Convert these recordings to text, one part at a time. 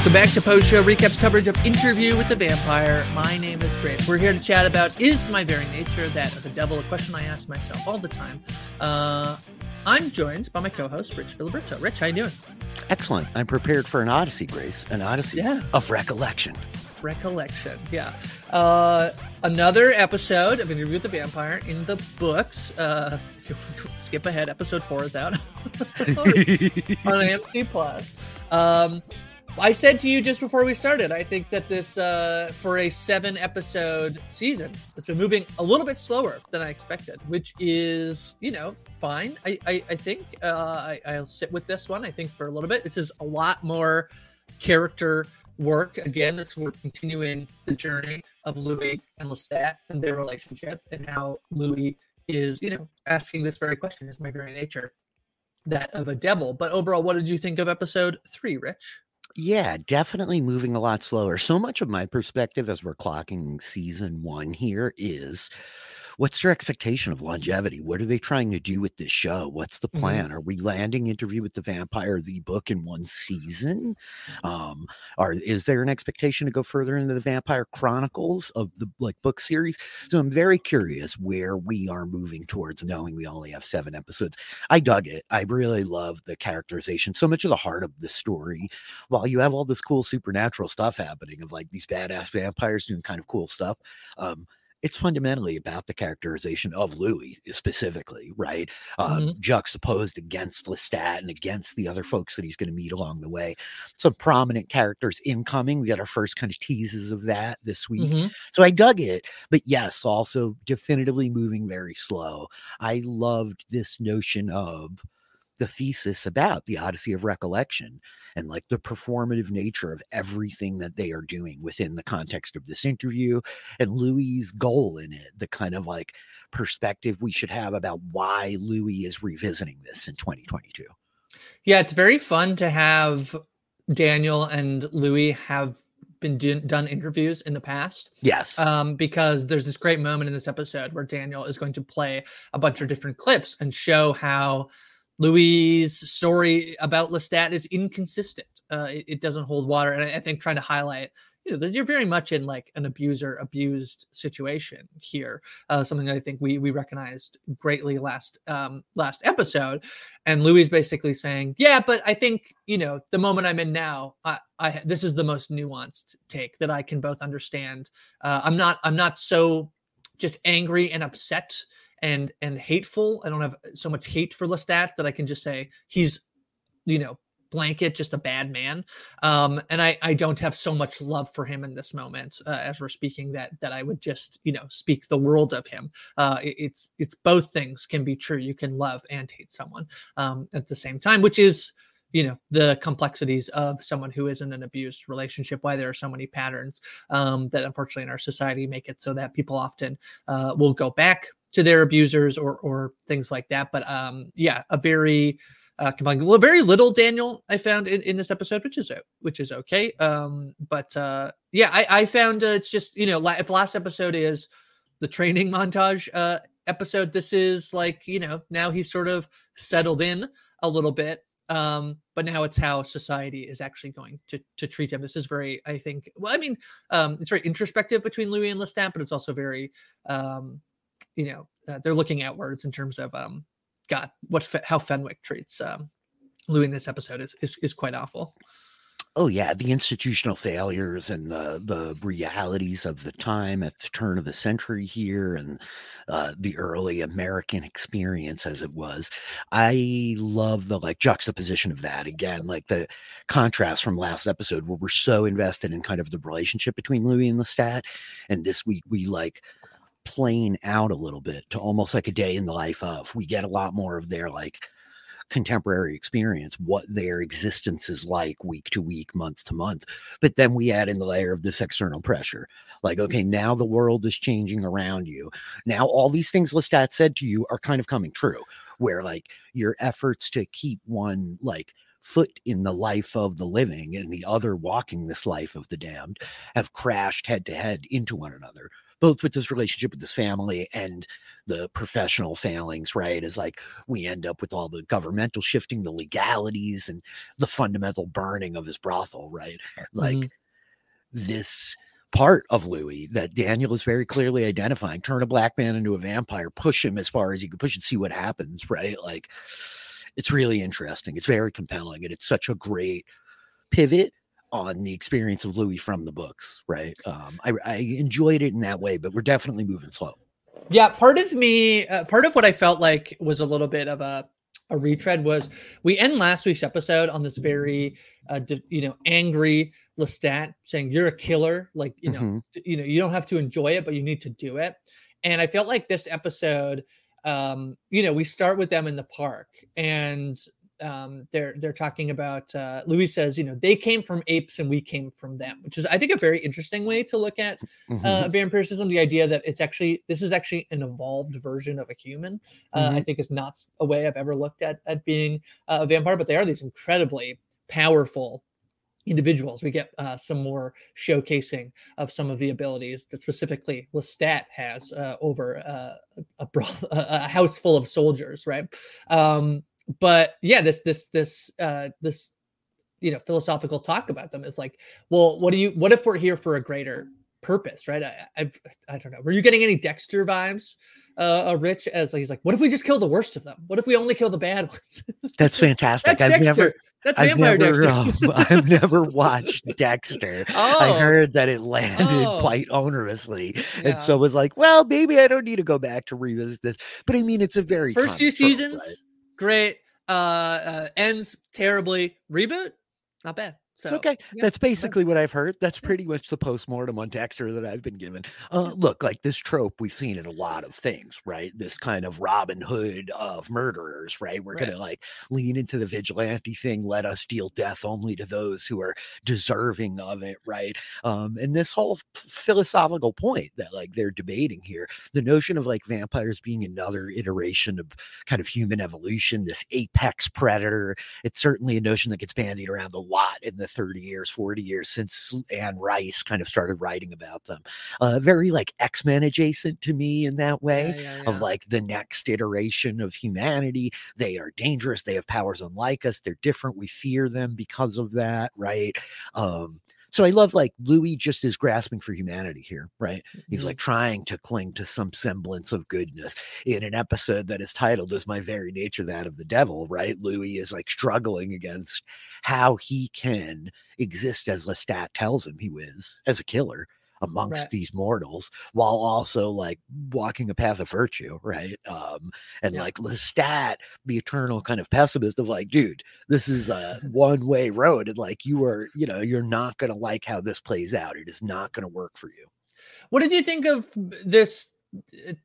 welcome back to Post Show Recaps coverage of Interview with the Vampire. My name is Grace. We're here to chat about Is My Very Nature That of the Devil? A question I ask myself all the time. Uh, I'm joined by my co-host, Rich Filiberto. Rich, how you doing? Excellent. I'm prepared for an Odyssey, Grace. An Odyssey Yeah. of recollection. Recollection, yeah. Uh, another episode of Interview with the Vampire in the books. Uh, if you want to skip ahead, episode four is out on AMC Plus. Um, I said to you just before we started, I think that this uh, for a seven episode season, it's been moving a little bit slower than I expected, which is you know fine. I I, I think uh, I, I'll sit with this one. I think for a little bit, this is a lot more character work. Again, this we're continuing the journey of Louis and Lestat and their relationship, and how Louis is you know asking this very question: Is my very nature that of a devil? But overall, what did you think of episode three, Rich? Yeah, definitely moving a lot slower. So much of my perspective as we're clocking season one here is what's your expectation of longevity? What are they trying to do with this show? What's the Mhm. plan? Are we landing interview with the vampire, the book in one season? Um, or is there an expectation to go further into the vampire chronicles of the like book series? So I'm very curious where we are moving towards knowing we only have seven episodes. I dug it. I really love the characterization. So much of the heart of the story while you have all this cool supernatural stuff happening of like these badass vampires doing kind of cool stuff, um, it's fundamentally about the characterization of Louis specifically, right? Uh, Mhm. Juxtaposed against Lestat and against the other folks that he's going to meet along the way. Some prominent characters incoming. We got our first kind of teases of that this week. Mhm. So I dug it, but yes, also definitively moving very slow. I loved this notion of the thesis about the Odyssey of Recollection and like the performative nature of everything that they are doing within the context of this interview and Louis's goal in it, the kind of like perspective we should have about why Louis is revisiting this in 2022. Yeah, it's very fun to have Daniel and Louis have been do- done interviews in the past Yes. um, because there's this great moment in this episode where Daniel is going to play a bunch of different clips and show how Louis' story about Lestat is inconsistent. Uh, it, it doesn't hold water, and I, I think trying to highlight, you know, that you're very much in like an abuser abused situation here. Uh, something that I think we we recognized greatly last um, last episode, and Louis is basically saying, yeah, but I think you know the moment I'm in now, I, I this is the most nuanced take that I can both understand. Uh, I'm not I'm not so just angry and upset and and hateful. I don't have so much hate for Lestat that I can just say he's, you know, blanket just a bad man. Um, and I I don't have so much love for him in this moment uh, as we're speaking that that I would just you know speak the world of him. Uh, it- it's it's both things can be true. You can love and hate someone um, at the same time, which is you know the complexities of someone who is in an abused relationship why there are so many patterns um, that unfortunately in our society make it so that people often uh, will go back to their abusers or or things like that. But um, yeah, a very uh, compelling, very little Daniel I found in, in this episode, which is which is okay. Um, but uh, yeah, I, I found uh, it's just you know if last episode is the training montage uh, episode, this is like you know now he's sort of settled in a little bit. Um, but now it's how society is actually going to to treat him. This is very, I think. Well, I mean, um, it's very introspective between Louis and Lestat, but it's also very um, you know uh, they're looking outwards in terms of um god what how fenwick treats um louis in this episode is is, is quite awful oh yeah the institutional failures and the the realities of the time at the turn of the century here and uh, the early american experience as it was. I love the like juxtaposition of that. Again like the contrast from last episode where we're so invested in kind of the relationship between louis and lestat and this week we like plane out a little bit to almost like a day in the life of. We get a lot more of their like contemporary experience, what their existence is like week to week, month to month. But then we add in the layer of this external pressure. Like, mm-hmm. okay, now the world is changing around you. Now all these things Lestat said to you are kind of coming true, where like your efforts to keep one like foot in the life of the living and the other walking this life of the damned have crashed head to head into one another both with this relationship with his family and the professional failings, right? Is like we end up with all the governmental shifting, the legalities, and the fundamental burning of his brothel, right? Like mm-hmm. this part of Louis that Daniel is very clearly identifying turn a black man into a vampire, push him as far as you can push and see what happens, right? Like it's really interesting. It's very compelling, and it's such a great pivot on the experience of Louis from the books, right? Um, I, I enjoyed it in that way, but we're definitely moving slow. Yeah, part of me, uh, part of what I felt like was a little bit of a a retread was we end last week's episode on this very uh, d- you know angry Lestat saying you're a killer like you know mm-hmm. you know you don't have to enjoy it but you need to do it and I felt like this episode um you know we start with them in the park and um, they're they're talking about uh, Louis says, you know, they came from apes and we came from them, which is I think a very interesting way to look at uh, mm-hmm. vampirism. The idea that it's actually this is actually an evolved version of a human. Uh, mm-hmm. I think is not a way I've ever looked at at being a vampire, but they are these incredibly powerful individuals. We get uh, some more showcasing of some of the abilities that specifically Lestat has uh, over uh, a, a, house full of soldiers, right? Um, but yeah, this this this uh this you know philosophical talk about them is like, well, what do you what if we're here for a greater purpose, right? I I, I don't know. Were you getting any Dexter vibes? Uh, Rich as he's like, what if we just kill the worst of them? What if we only kill the bad ones? That's fantastic. That's I've Dexter. never, That's I've never, um, I've never watched Dexter. Oh. I heard that it landed oh. quite onerously, yeah. and so was like, well, maybe I don't need to go back to revisit this. But I mean, it's a very first few seasons. Right? Great. Uh, uh, ends terribly. Reboot, not bad. So, it's okay. That's basically what I've heard. That's pretty much the postmortem on Dexter that I've been given. Uh, look, like this trope we've seen in a lot of things, right? This kind of Robin Hood of murderers, right? We're right. gonna like lean into the vigilante thing. Let us deal death only to those who are deserving of it, right? Um, and this whole philosophical point that like they're debating here, the notion of like vampires being another iteration of kind of human evolution, this apex predator. It's certainly a notion that gets bandied around a lot in the 30 years, 40 years since Anne Rice kind of started writing about them. Uh, very like X Men adjacent to me in that way yeah, yeah, yeah. of like the next iteration of humanity. They are dangerous. They have powers unlike us. They're different. We fear them because of that, right? Um, so I love like Louis just is grasping for humanity here, right? He's mm-hmm. like trying to cling to some semblance of goodness in an episode that is titled as my very nature that of the devil, right? Louis is like struggling against how he can exist as Lestat tells him he is as a killer amongst right. these mortals while also like walking a path of virtue, right? Um, and yeah. like Lestat, the eternal kind of pessimist of like, dude, this is a one way road, and like you are, you know, you're not gonna like how this plays out. It is not gonna work for you. What did you think of this?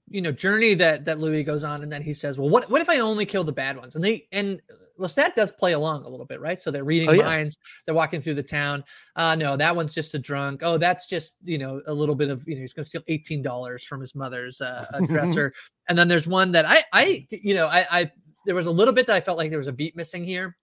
You know, journey that that Louis goes on, and then he says, "Well, what what if I only kill the bad ones?" And they and Lestat does play along a little bit, right? So they're reading oh, yeah. minds, they're walking through the town. Uh no, that one's just a drunk. Oh, that's just, you know, a little bit of, you know, he's gonna steal $18 from his mother's uh, dresser. and then there's one that I I you know, I I there was a little bit that I felt like there was a beat missing here.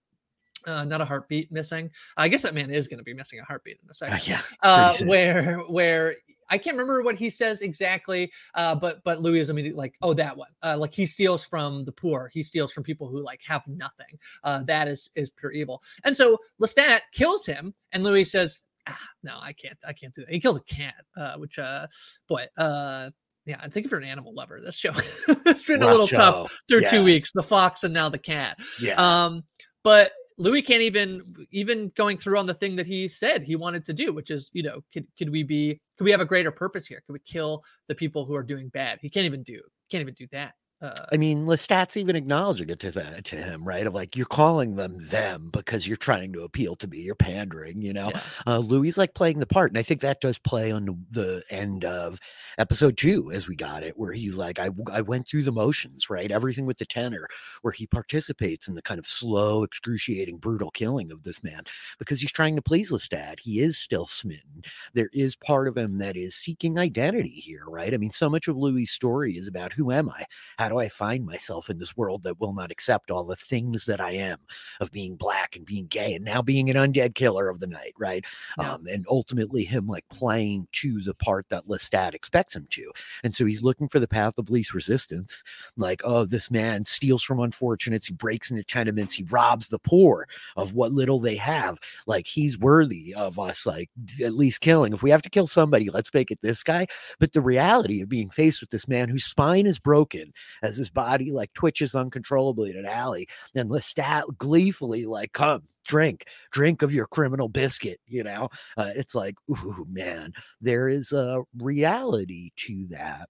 Uh, not a heartbeat missing. I guess that man is going to be missing a heartbeat in a second. Uh, yeah, uh, where where I can't remember what he says exactly, uh, but but Louis is immediately like, oh, that one. Uh, like he steals from the poor. He steals from people who like have nothing. Uh, that is is pure evil. And so Lestat kills him, and Louis says, ah, no, I can't, I can't do that. He kills a cat, uh, which uh, boy, uh, yeah, I think if you're an animal lover, this show it's been Rough a little show. tough through yeah. two weeks. The fox and now the cat. Yeah. Um, but Louis can't even even going through on the thing that he said he wanted to do, which is, you know, could could we be could we have a greater purpose here? Could we kill the people who are doing bad? He can't even do can't even do that. Uh, I mean, Lestat's even acknowledging it to that to him, right? Of like you're calling them them because you're trying to appeal to me. You're pandering, you know. Yeah. Uh, Louis like playing the part, and I think that does play on the end of episode two as we got it, where he's like, I I went through the motions, right? Everything with the tenor, where he participates in the kind of slow, excruciating, brutal killing of this man because he's trying to please Lestat. He is still smitten. There is part of him that is seeking identity here, right? I mean, so much of Louis' story is about who am I? How do I find myself in this world that will not accept all the things that I am of being black and being gay and now being an undead killer of the night, right? Yeah. Um, and ultimately him like playing to the part that Lestat expects him to. And so he's looking for the path of least resistance. Like, oh, this man steals from unfortunates, he breaks into tenements, he robs the poor of what little they have. Like he's worthy of us, like at least killing. If we have to kill somebody, let's make it this guy. But the reality of being faced with this man whose spine is broken as his body like twitches uncontrollably in an alley, and Lestat gleefully like, come, drink drink of your criminal biscuit you know uh, it's like ooh man there is a reality to that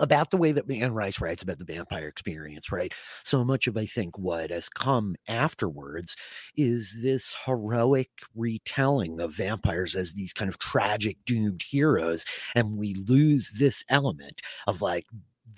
about the way that Anne Rice writes about the vampire experience, right? So much of I think what has come afterwards is this heroic retelling of vampires as these kind of tragic doomed heroes, and we lose this element of like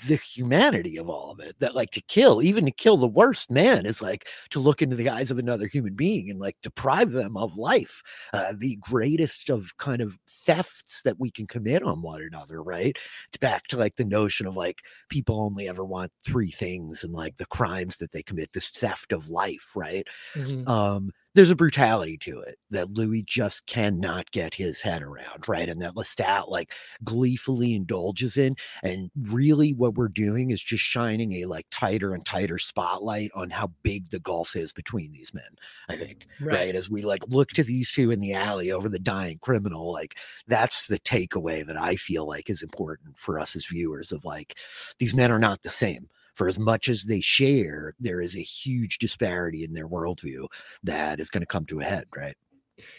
the humanity of all of it that like to kill even to kill the worst man is like to look into the eyes of another human being and like deprive them of life uh, the greatest of kind of thefts that we can commit on one another right it's back to like the notion of like people only ever want three things and like the crimes that they commit this theft of life right mm-hmm. um there's a brutality to it that Louis just cannot get his head around, right? And that Lestat like gleefully indulges in. And really, what we're doing is just shining a like tighter and tighter spotlight on how big the gulf is between these men. I think, right? right? As we like look to these two in the alley over the dying criminal, like that's the takeaway that I feel like is important for us as viewers of like these men are not the same for as much as they share, there is a huge disparity in their worldview that is going to come to a head, right?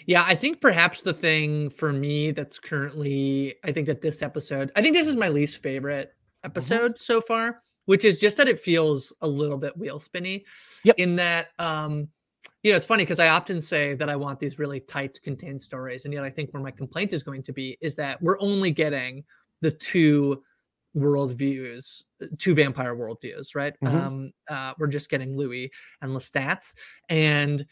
Yeah, I think perhaps the thing for me that's currently, I think that this episode, I think this is my least favorite mm-hmm. episode mm-hmm. so far, which is just that it feels a little bit wheel spinny. Yep. In that, um, you know, it's funny because I often say that I want these really tight, contained stories, and yet I think where my complaint is going to be is that we're only getting the two worldviews, uh, two vampire worldviews, right? Mm-hmm. Um, uh, we're just getting Louis and Lestats, and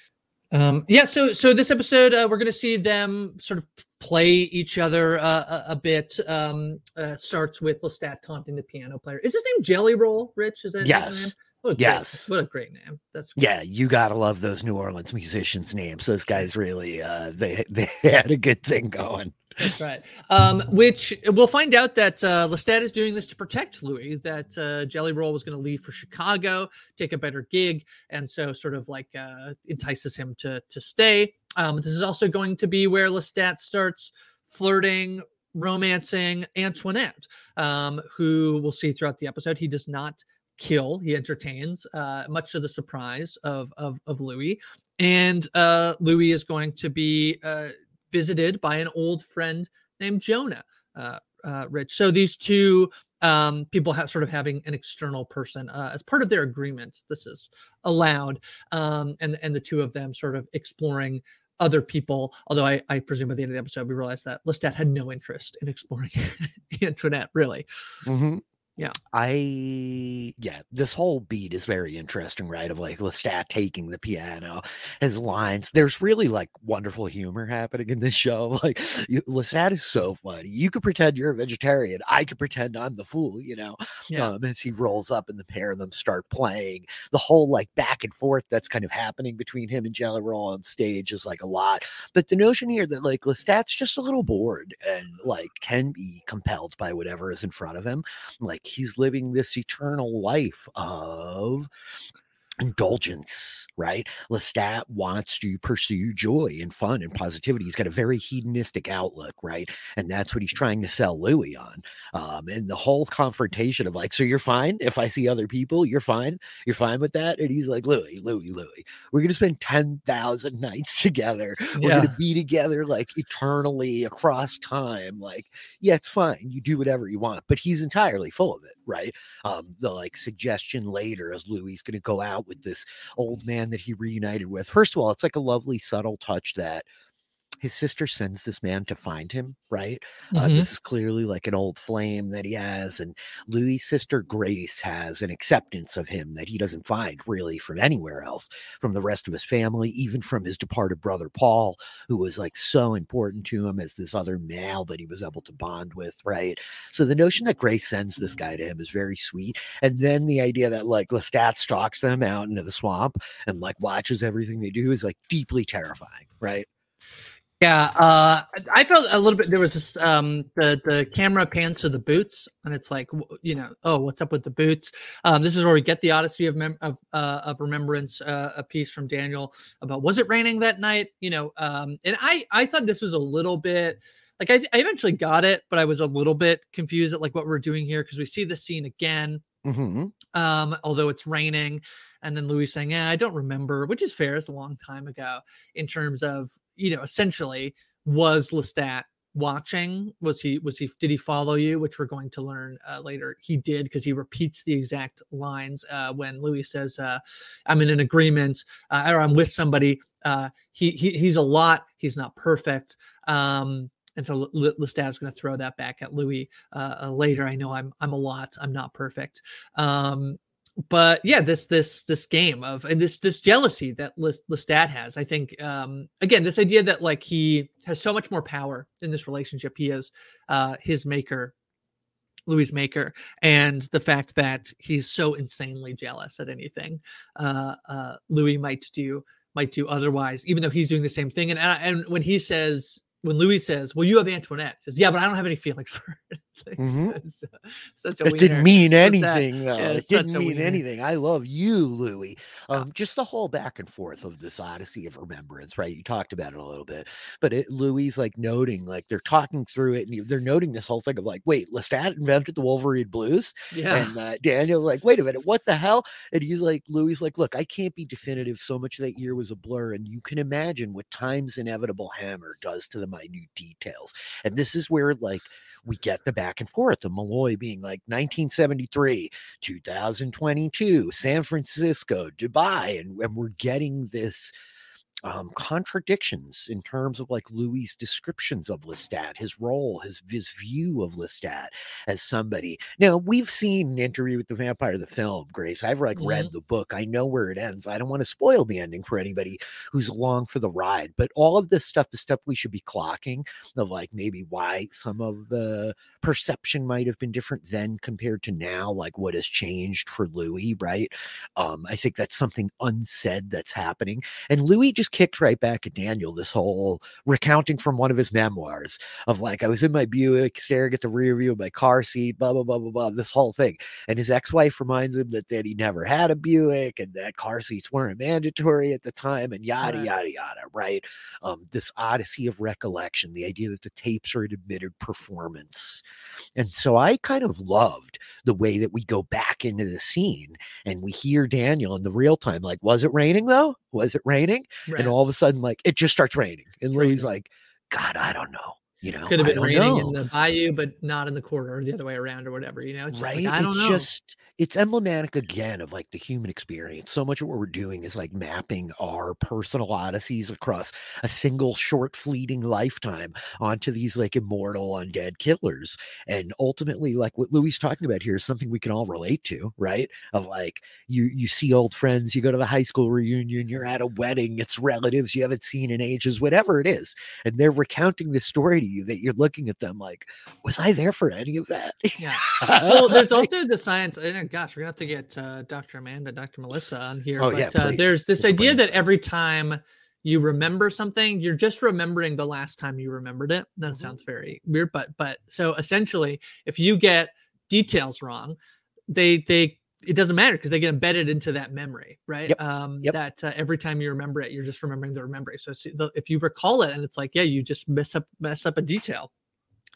um, yeah. So, so this episode, uh, we're going to see them sort of play each other uh, a, a, bit. Um, uh, starts with Lestat taunting the piano player. Is his name Jelly Roll? Rich? Is that yes? What yes. Great, what a great name. That's great. yeah. You gotta love those New Orleans musicians' names. Those guys really, uh, they they had a good thing going. That's right. Um, which we'll find out that uh, Lestat is doing this to protect Louis. That uh, Jelly Roll was going to leave for Chicago, take a better gig, and so sort of like uh, entices him to to stay. Um, this is also going to be where Lestat starts flirting, romancing Antoinette, um, who we'll see throughout the episode. He does not kill; he entertains, uh, much to the surprise of of, of Louis. And uh, Louis is going to be uh, visited by an old friend named Jonah. Uh, uh, Rich. So these two um, people have sort of having an external person uh, as part of their agreement. This is allowed, um, and and the two of them sort of exploring other people. Although I, I presume at the end of the episode we realized that Lestat had no interest in exploring Antoinette, really. Mm-hmm. Yeah. I yeah, this whole beat is very interesting, right? Of like Lestat taking the piano, his lines. There's really like wonderful humor happening in this show. Like you, Lestat is so funny. You could pretend you're a vegetarian. I could pretend I'm the fool, you know. Yeah. Um, as he rolls up and the pair of them start playing. The whole like back and forth that's kind of happening between him and Jelly Roll on stage is like a lot. But the notion here that like Lestat's just a little bored and like can be compelled by whatever is in front of him. Like he's living this eternal life of indulgence, right? Lestat wants to pursue joy and fun and positivity. He's got a very hedonistic outlook, right? And that's what he's trying to sell Louis on. Um, and the whole confrontation of like, so you're fine if I see other people, you're fine, you're fine with that. And he's like, Louis, Louis, Louis, we're gonna spend ten thousand nights together. We're yeah. gonna be together like eternally across time. Like, yeah, it's fine. You do whatever you want, but he's entirely full of it, right? Um, the like suggestion later as Louis is gonna go out with this old man that he reunited with. First of all, it's like a lovely, subtle touch that his sister sends this man to find him, right? Uh, mm-hmm. this is clearly like an old flame that he has. And Louis' sister Grace has an acceptance of him that he doesn't find really from anywhere else, from the rest of his family, even from his departed brother Paul, who was like so important to him as this other male that he was able to bond with, right? So the notion that Grace sends this guy to him is very sweet. And then the idea that like Lestat stalks them out into the swamp and like watches everything they do is like deeply terrifying, right? Yeah, uh, I felt a little bit. There was this um, the the camera pans to the boots, and it's like you know, oh, what's up with the boots? Um, this is where we get the Odyssey of mem- of, uh, of Remembrance, uh, a piece from Daniel about was it raining that night? You know, um, and I I thought this was a little bit like I, I eventually got it, but I was a little bit confused at like what we're doing here because we see the scene again, mm-hmm. um, although it's raining, and then Louis saying, "Yeah, I don't remember," which is fair. It's a long time ago in terms of you know, essentially was Lestat watching? Was he was he did he follow you? Which we're going to learn uh, later. He did because he repeats the exact lines uh, when Louis says, uh, "I'm in an agreement," uh, or "I'm with somebody." Uh, he, he he's a lot. He's not perfect. Um, and so Lestat is going to throw that back at Louis uh, later. I know I'm I'm a lot. I'm not perfect. Um, but yeah, this this this game of and this this jealousy that Lestat has, I think, um, again, this idea that like he has so much more power in this relationship. He is uh, his maker, Louis' maker, and the fact that he's so insanely jealous at anything uh, uh, Louis might do might do otherwise, even though he's doing the same thing. And and when he says when Louis says, "Well, you have Antoinette," says, "Yeah, but I don't have any feelings for her." Like, mm-hmm. such a it didn't mean anything. Yeah, it didn't mean wiener. anything. I love you, Louis. Um, yeah. Just the whole back and forth of this Odyssey of Remembrance, right? You talked about it a little bit, but it, Louis like noting, like they're talking through it, and they're noting this whole thing of like, wait, Lestat invented the Wolverine blues, yeah. And uh, Daniel like, wait a minute, what the hell? And he's like, Louis like, look, I can't be definitive. So much of that year was a blur, and you can imagine what time's inevitable hammer does to the minute details. And this is where like we get the back and forth of Molloy being like 1973, 2022, San Francisco, Dubai, and, and we're getting this um, contradictions in terms of like Louis' descriptions of Lestat, his role, his his view of Lestat as somebody. Now we've seen an Interview with the Vampire, the film, Grace. I've like mm-hmm. read the book. I know where it ends. I don't want to spoil the ending for anybody who's along for the ride. But all of this stuff is stuff we should be clocking of like maybe why some of the perception might have been different then compared to now, like what has changed for Louis, right? Um, I think that's something unsaid that's happening. And Louis just kicked right back at Daniel this whole recounting from one of his memoirs of like, I was in my Buick staring at the rear view of my car seat, blah, blah, blah, blah, blah, this whole thing. And his ex wife reminds him that, that he never had a Buick and that car seats weren't mandatory at the time and yada, right. yada, yada, right? Um, this odyssey of recollection, the idea that the tapes are an admitted performance. And so I kind of loved the way that we go back into the scene and we hear Daniel in the real time, like, was it raining though? Was it raining? Right. And all of a sudden, like, it just starts raining. And oh, Louis like, God, I don't know. You know, could have been raining know. in the bayou, but not in the corner or the other way around or whatever. You know, right? Like, I don't it's know. Just it's emblematic again of like the human experience. So much of what we're doing is like mapping our personal odysseys across a single short, fleeting lifetime onto these like immortal undead killers. And ultimately, like what Louis talking about here is something we can all relate to, right? Of like you you see old friends, you go to the high school reunion, you're at a wedding, it's relatives you haven't seen in ages, whatever it is, and they're recounting this story to you that you're looking at them like, was I there for any of that? Yeah. well, there's also the science. And gosh, we're gonna have to get uh, Dr. Amanda, Dr. Melissa on here. Oh, but, yeah, uh, there's this idea that every time you remember something, you're just remembering the last time you remembered it. That mm-hmm. sounds very weird, but but so essentially, if you get details wrong, they they it doesn't matter because they get embedded into that memory, right? Yep. Um, yep. That uh, every time you remember it, you're just remembering the memory. So if you recall it, and it's like, yeah, you just mess up mess up a detail,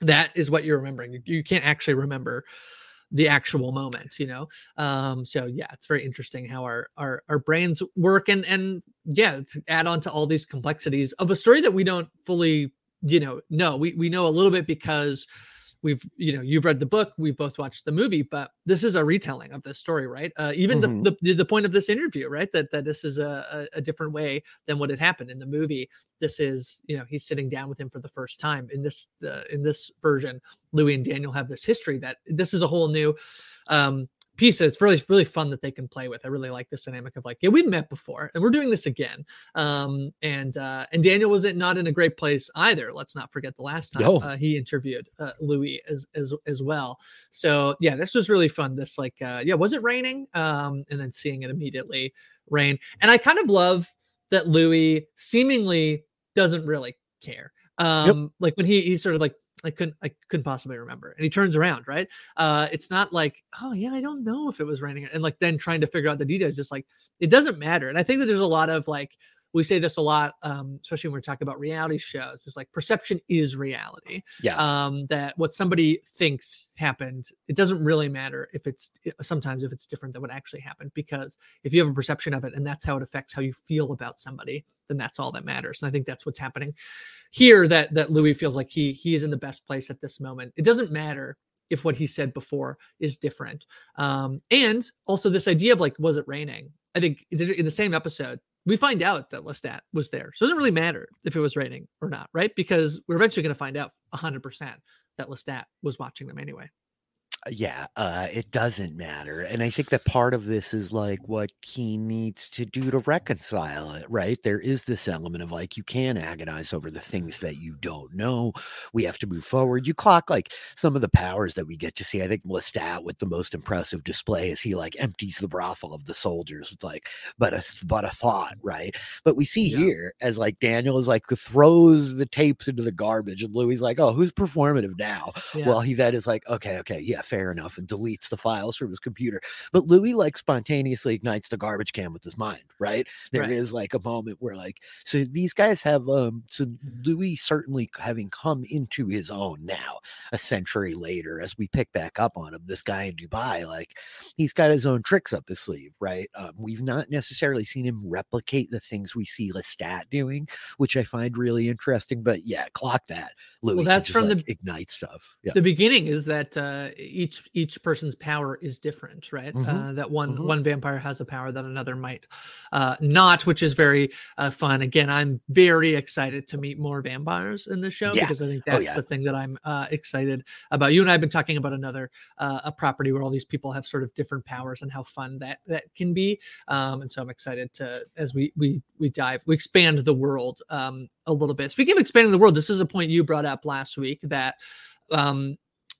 that is what you're remembering. You, you can't actually remember the actual moment, you know. Um, so yeah, it's very interesting how our our our brains work, and and yeah, to add on to all these complexities of a story that we don't fully, you know, know. We we know a little bit because we've you know you've read the book we've both watched the movie but this is a retelling of this story right? Uh, even mm-hmm. the, the the point of this interview right? That that this is a, a, a different way than what had happened in the movie. This is you know he's sitting down with him for the first time in this uh, in this version. Louis and daniel have this history that this is a whole new um piece it's really really fun that they can play with. I really like this dynamic of like yeah we've met before and we're doing this again. Um and uh and daniel was it not in a great place either let's not forget the last time no. uh, he interviewed uh, louis as as as well. So yeah this was really fun this like uh yeah was it raining? Um and then seeing it immediately rain. And i kind of love that louis seemingly doesn't really care. Um yep. like when he he's sort of like I couldn't I couldn't possibly remember. And he turns around, right? Uh it's not like, oh yeah, I don't know if it was raining. And like then trying to figure out the details, just like it doesn't matter. And I think that there's a lot of like we say this a lot, um, especially when we're talking about reality shows. It's like perception is reality. Yeah. Um, that what somebody thinks happened, it doesn't really matter if it's sometimes if it's different than what actually happened, because if you have a perception of it and that's how it affects how you feel about somebody, then that's all that matters. And I think that's what's happening here. That that Louis feels like he he is in the best place at this moment. It doesn't matter if what he said before is different. Um, and also this idea of like, was it raining? I think in the same episode, we find out that Lestat was there. So it doesn't really matter if it was raining or not, right? Because we're eventually going to find out 100% that Lestat was watching them anyway yeah, uh, it doesn't matter. And I think that part of this is like what he needs to do to reconcile it, right? There is this element of like, you can agonize over the things that you don't know. We have to move forward. You clock like some of the powers that we get to see. I think Lestat with the most impressive display is he like empties the brothel of the soldiers with like, but a, but a thought, right? But we see yeah. here as like Daniel is like throws the tapes into the garbage and Louis like, oh, who's performative now? Yeah. Well, he then is like, okay, okay, yeah, fair enough, and deletes the files from his computer. But Louis like spontaneously ignites the garbage can with his mind, right? There right. is like a moment where like so these guys have um so Louis certainly having come into his own now a century later as we pick back up on him, this guy in Dubai, like he's got his own tricks up his sleeve, right? Um, we've not necessarily seen him replicate the things we see Lestat doing, which I find really interesting. But yeah, clock that. Louis well, that's from like, the ignite stuff. Yeah. The beginning is that uh, each each person's power is different, right? Mm-hmm. Uh, that one mm-hmm. one vampire has a power that another might uh, not, which is very uh, fun. Again, I'm very excited to meet more vampires in the show yeah. because I think oh, that's oh, yeah. the thing that I'm uh, excited about. You and I have been talking about another uh, a property where all these people have sort of different powers and how fun that that can be. Um, and so I'm excited to as we we we dive we expand the world um, a little bit. Speaking of expanding the world, this is a point you brought up last week that um,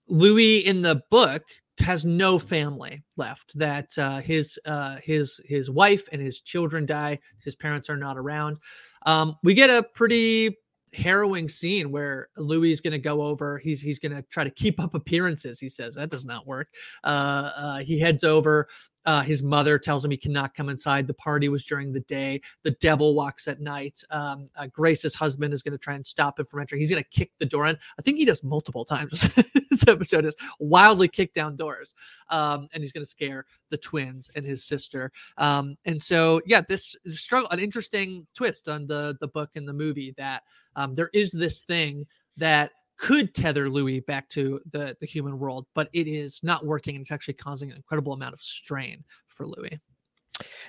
Louis in the book has no family left. That uh, his uh, his his wife and his children die. His parents are not around. Um, we get a pretty harrowing scene where Louis is going to go over. He's he's going to try to keep up appearances. He says that does not work. Uh, uh, he heads over uh, his mother tells him he cannot come inside. The party was during the day. The devil walks at night. Um, uh, Grace's husband is going to try and stop him from entering. He's going to kick the door in. I think he does multiple times. this episode is wildly kick down doors, um, and he's going to scare the twins and his sister. Um, and so, yeah, this is struggle, an interesting twist on the the book and the movie that um, there is this thing that could tether Louis back to the, the human world, but it is not working. And it's actually causing an incredible amount of strain for Louis.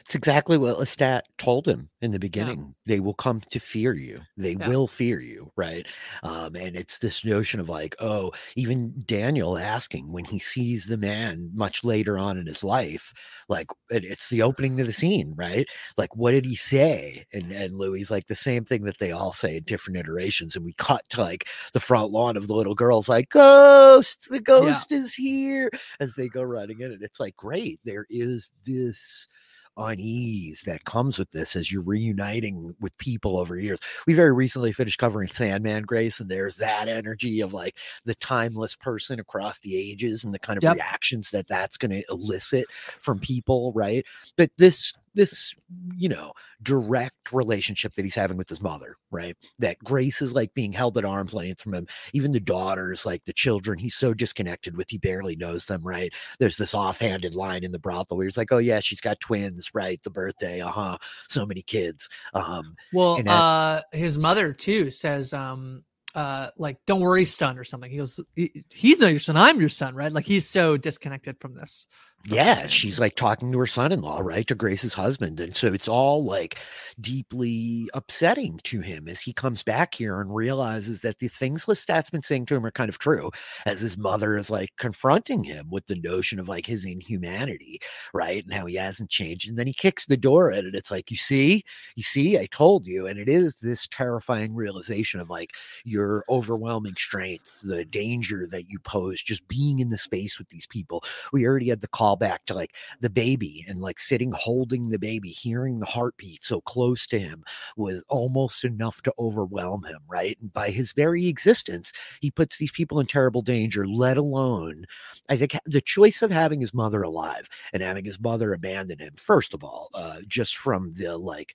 It's exactly what Lestat told him in the beginning. Yeah. They will come to fear you. They yeah. will fear you, right? Um, and it's this notion of like, oh, even Daniel asking when he sees the man much later on in his life, like it's the opening to the scene, right? Like, what did he say? And and Louis like the same thing that they all say in different iterations. And we cut to like the front lawn of the little girls, like, ghost, the ghost yeah. is here as they go running in. And it's like, great, there is this unease that comes with this as you're reuniting with people over years. We very recently finished covering Sandman Grace, and there's that energy of like the timeless person across the ages and the kind of yep. reactions that that's going to elicit from people, right? But this this you know direct relationship that he's having with his mother right? That grace is like being held at arm's length from him. Even the daughters like the children he's so disconnected with he barely knows them right? There's this offhanded line in the brothel where he's like oh yeah she's got twins right? The birthday uh-huh so many kids. Um well that- uh his mother too says um uh like don't worry son or something. He goes he's not your son i'm your son right? Like he's so disconnected from this yeah, she's like talking to her son-in-law, right, to Grace's husband, and so it's all like deeply upsetting to him as he comes back here and realizes that the things Lestat's been saying to him are kind of true. As his mother is like confronting him with the notion of like his inhumanity, right, and how he hasn't changed, and then he kicks the door at it. It's like you see, you see, I told you, and it is this terrifying realization of like your overwhelming strength, the danger that you pose, just being in the space with these people. We already had the call back to like the baby and like sitting holding the baby, hearing the heartbeat so close to him was almost enough to overwhelm him, right? And by his very existence, he puts these people in terrible danger, let alone, I think, the choice of having his mother alive and having his mother abandon him, first of all, uh, just from the like,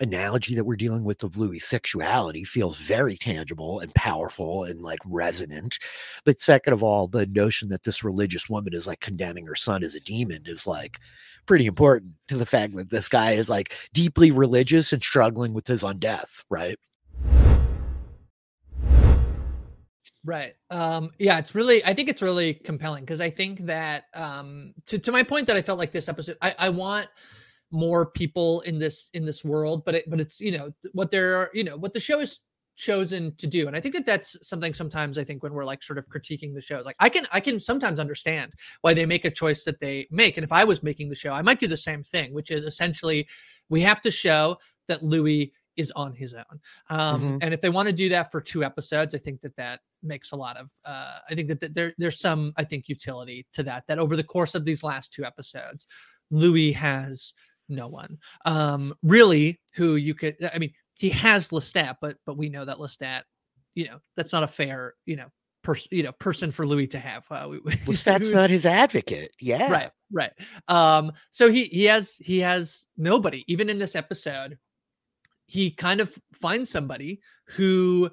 analogy that we're dealing with of Louis' sexuality feels very tangible and powerful and like resonant. But second of all, the notion that this religious woman is like condemning her son as a demon is like pretty important to the fact that this guy is like deeply religious and struggling with his own death, right? Right. Um, yeah, it's really I think it's really compelling because I think that um to, to my point that I felt like this episode I, I want more people in this in this world but it but it's you know what they're you know what the show is chosen to do and i think that that's something sometimes i think when we're like sort of critiquing the show like i can i can sometimes understand why they make a choice that they make and if i was making the show i might do the same thing which is essentially we have to show that louis is on his own um, mm-hmm. and if they want to do that for two episodes i think that that makes a lot of uh, i think that, that there there's some i think utility to that that over the course of these last two episodes louis has no one um really who you could i mean he has lestat but but we know that lestat you know that's not a fair you know person you know person for louis to have uh, we, lestat's not his advocate yeah. Right right um so he he has he has nobody even in this episode he kind of finds somebody who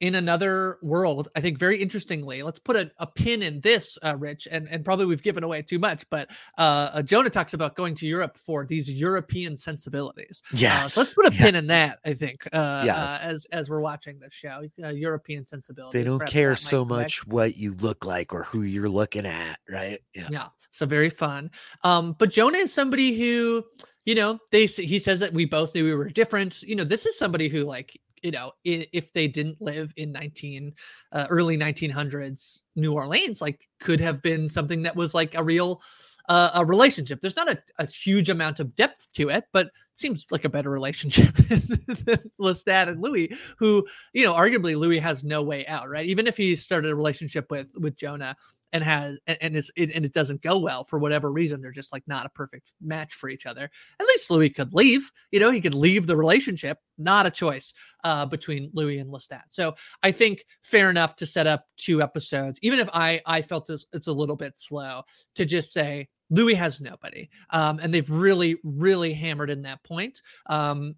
in another world, I think very interestingly, let's put a, a pin in this, uh, Rich, and, and probably we've given away too much, but uh, uh Jonah talks about going to Europe for these European sensibilities. Yes. Uh, so let's put a pin in that, I think, uh, yes. Uh, as as we're watching this show, European sensibilities. They don't care so much what you look like or who you're looking at, right? Yeah. Yeah. So very fun. Um, but Jonah is somebody who, you know, they he says that we both knew we were different. You know, this is somebody who like you know if they didn't live in 19 uh, early 1900s new orleans like could have been something that was like a real uh, a relationship. There's not a, a huge amount of depth to it but seems like a better relationship than, than lestat and louis who you know arguably louis has no way out right? Even if he started a relationship with with jonah and has and, and is it, and it doesn't go well for whatever reason they're just like not a perfect match for each other. At least louis could leave you know he could leave the relationship not a choice uh, between louis and lestat. So i think fair enough to set up two episodes even if i i felt this, it's a little bit slow to just say louis has nobody um, and they've really really hammered in that point um,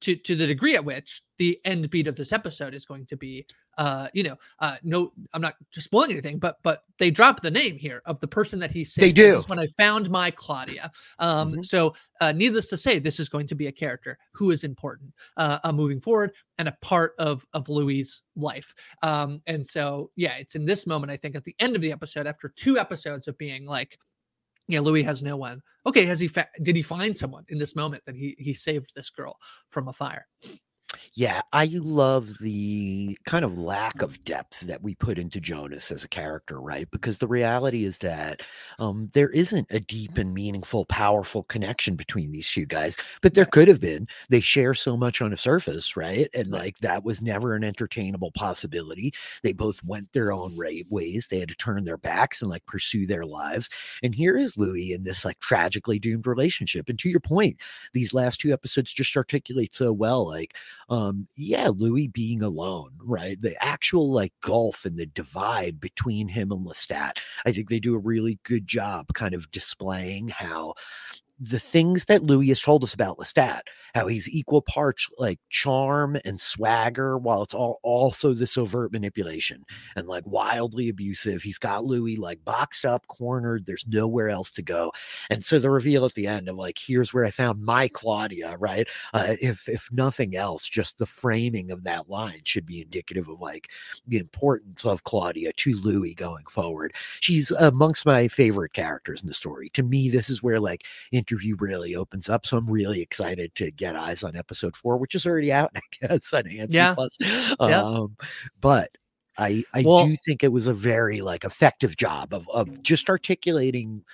to to the degree at which the end beat of this episode is going to be uh you know uh no i'm not just spoiling anything but but they drop the name here of the person that he saved they do when i found my claudia um mm-hmm. so uh needless to say this is going to be a character who is important uh, uh moving forward and a part of of Louis's life um and so yeah it's in this moment i think at the end of the episode after two episodes of being like yeah, Louis has no one. Okay, has he fa- did he find someone in this moment that he he saved this girl from a fire? Yeah, I love the kind of lack of depth that we put into Jonas as a character, right? Because the reality is that um, there isn't a deep and meaningful, powerful connection between these two guys, but there could have been. They share so much on a surface, right? And like that was never an entertainable possibility. They both went their own ways. They had to turn their backs and like pursue their lives. And here is Louis in this like tragically doomed relationship. And to your point, these last two episodes just articulate so well, like, um, yeah, Louis being alone, right? The actual like gulf and the divide between him and Lestat. I think they do a really good job kind of displaying how the things that Louis has told us about Lestat, how he's equal parts like charm and swagger, while it's all also this overt manipulation and like wildly abusive. He's got Louis like boxed up, cornered. There's nowhere else to go. And so the reveal at the end of like, here's where I found my Claudia, right? Uh, if if nothing else, just the framing of that line should be indicative of like the importance of Claudia to Louis going forward. She's amongst my favorite characters in the story. To me, this is where like interview really opens up. So I'm really excited to get eyes on episode four, which is already out, I guess, on AMC Yeah. Plus. Yeah. Um, but I I Well- do think it was a very like effective job of of just articulating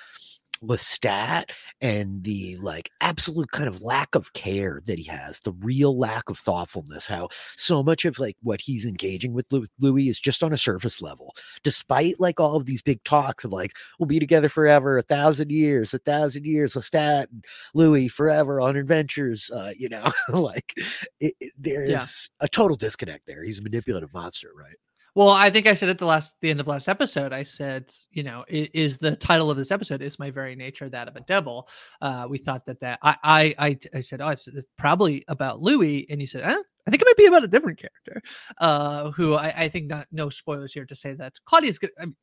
Lestat and the like absolute kind of lack of care that he has, the real lack of thoughtfulness, how so much of like what he's engaging with Louis is just on a surface level, despite like all of these big talks of like, we'll be together forever, a thousand years, a thousand years, Lestat and Louis forever on adventures, uh, you know, like it, it- there is Yeah. a total disconnect there. He's a manipulative monster, right? Well, I think I said at the last the end of last episode, I said, you know, is the title of this episode is my very nature that of a devil. Uh, we thought that that I I I, I said, oh, it's, it's probably about Louis, and you said, eh, I think it might be about a different character, uh, who I, I think not no spoilers here to say that Claudia's good. I mean,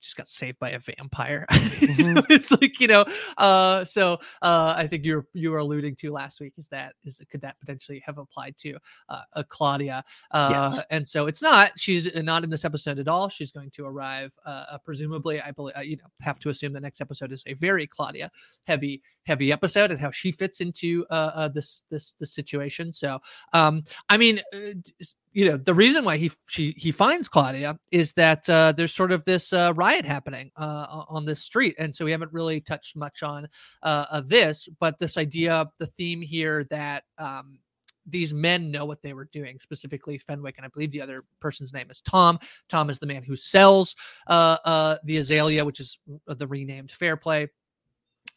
just got saved by a vampire. Mhm. it's like you know, uh, so uh, I think you're you were alluding to last week is that is could that potentially have applied to uh, a Claudia? Uh, Yes. and so it's not. She's not in this episode at all. She's going to arrive, uh, uh, presumably. I believe, uh, you know, have to assume the next episode is a very Claudia heavy, heavy episode, and how she fits into uh, uh this this this situation. So, um, I mean, uh, you know, the reason why he she he finds Claudia is that uh, there's sort of this uh, riot happening uh, on this street, and so we haven't really touched much on uh, this, but this idea, the theme here that um, these men know what they were doing, specifically Fenwick, and I believe the other person's name is Tom. Tom is the man who sells uh, uh, the Azalea, which is the renamed Fairplay,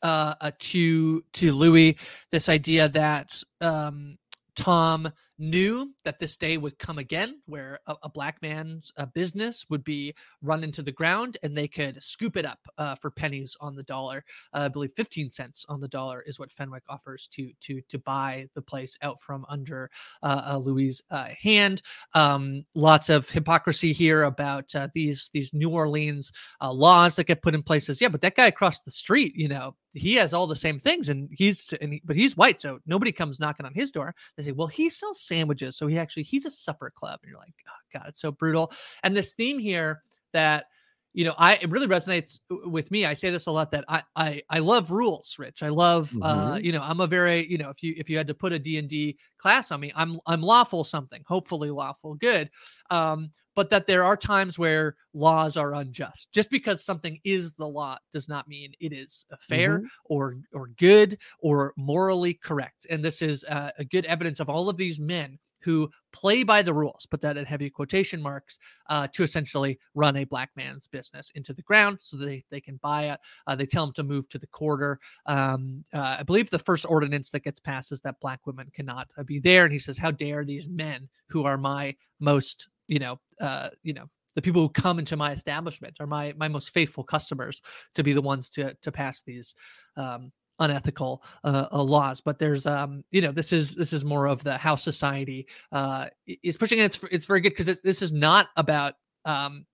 uh, uh, to to Louis. This idea that um, Tom knew that this day would come again, where a, a black man's uh, business would be run into the ground, and they could scoop it up uh, for pennies on the dollar. Uh, I believe 15 cents on the dollar is what Fenwick offers to to to buy the place out from under uh, Louis' uh, hand. Um, lots of hypocrisy here about uh, these these New Orleans laws that get put in places. Yeah, but that guy across the street, you know, he has all the same things, and he's and he, but he's white, so nobody comes knocking on his door. They say, well, he sells sandwiches, so he actually he's a supper club, and you're like, oh god, it's so brutal. And this theme here that you know, I it really resonates with me. I say this a lot that I I I love rules, Rich. I love uh, you know, I'm a very, you know, if you if you had to put a D&D class on me, I'm I'm lawful something, hopefully lawful good. Um, but that there are times where laws are unjust. Just because something is the law does not mean it is uh, fair Mhm. or or good or morally correct. And this is uh, a good evidence of all of these men who play by the rules, put that in heavy quotation marks, uh, to essentially run a black man's business into the ground so that they, they can buy it. Uh, they tell him to move to the quarter. Um, uh, I believe the first ordinance that gets passed is that black women cannot uh, be there. And he says, How dare these men who are my most, you know, uh, you know, the people who come into my establishment are my my most faithful customers to be the ones to to pass these um, unethical uh, uh, laws but there's um you know this is this is more of the how society uh is pushing and it's it's very good because this is not about um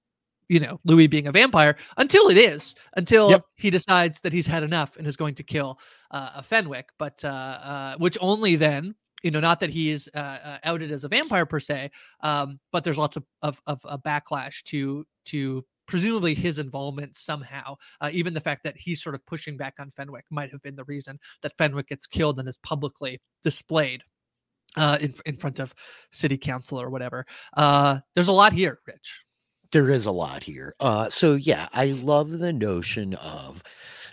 you know louis being a vampire until it is until Yep. he decides that he's had enough and is going to kill uh, a fenwick but uh, uh which only then you know not that he is uh, uh, outed as a vampire per se um but there's lots of of, of a backlash to to presumably his involvement somehow uh, even the fact that he's sort of pushing back on fenwick might have been the reason that fenwick gets killed and is publicly displayed uh, in, in front of city council or whatever uh, there's a lot here rich there is a lot here. Uh, so yeah, I love the notion of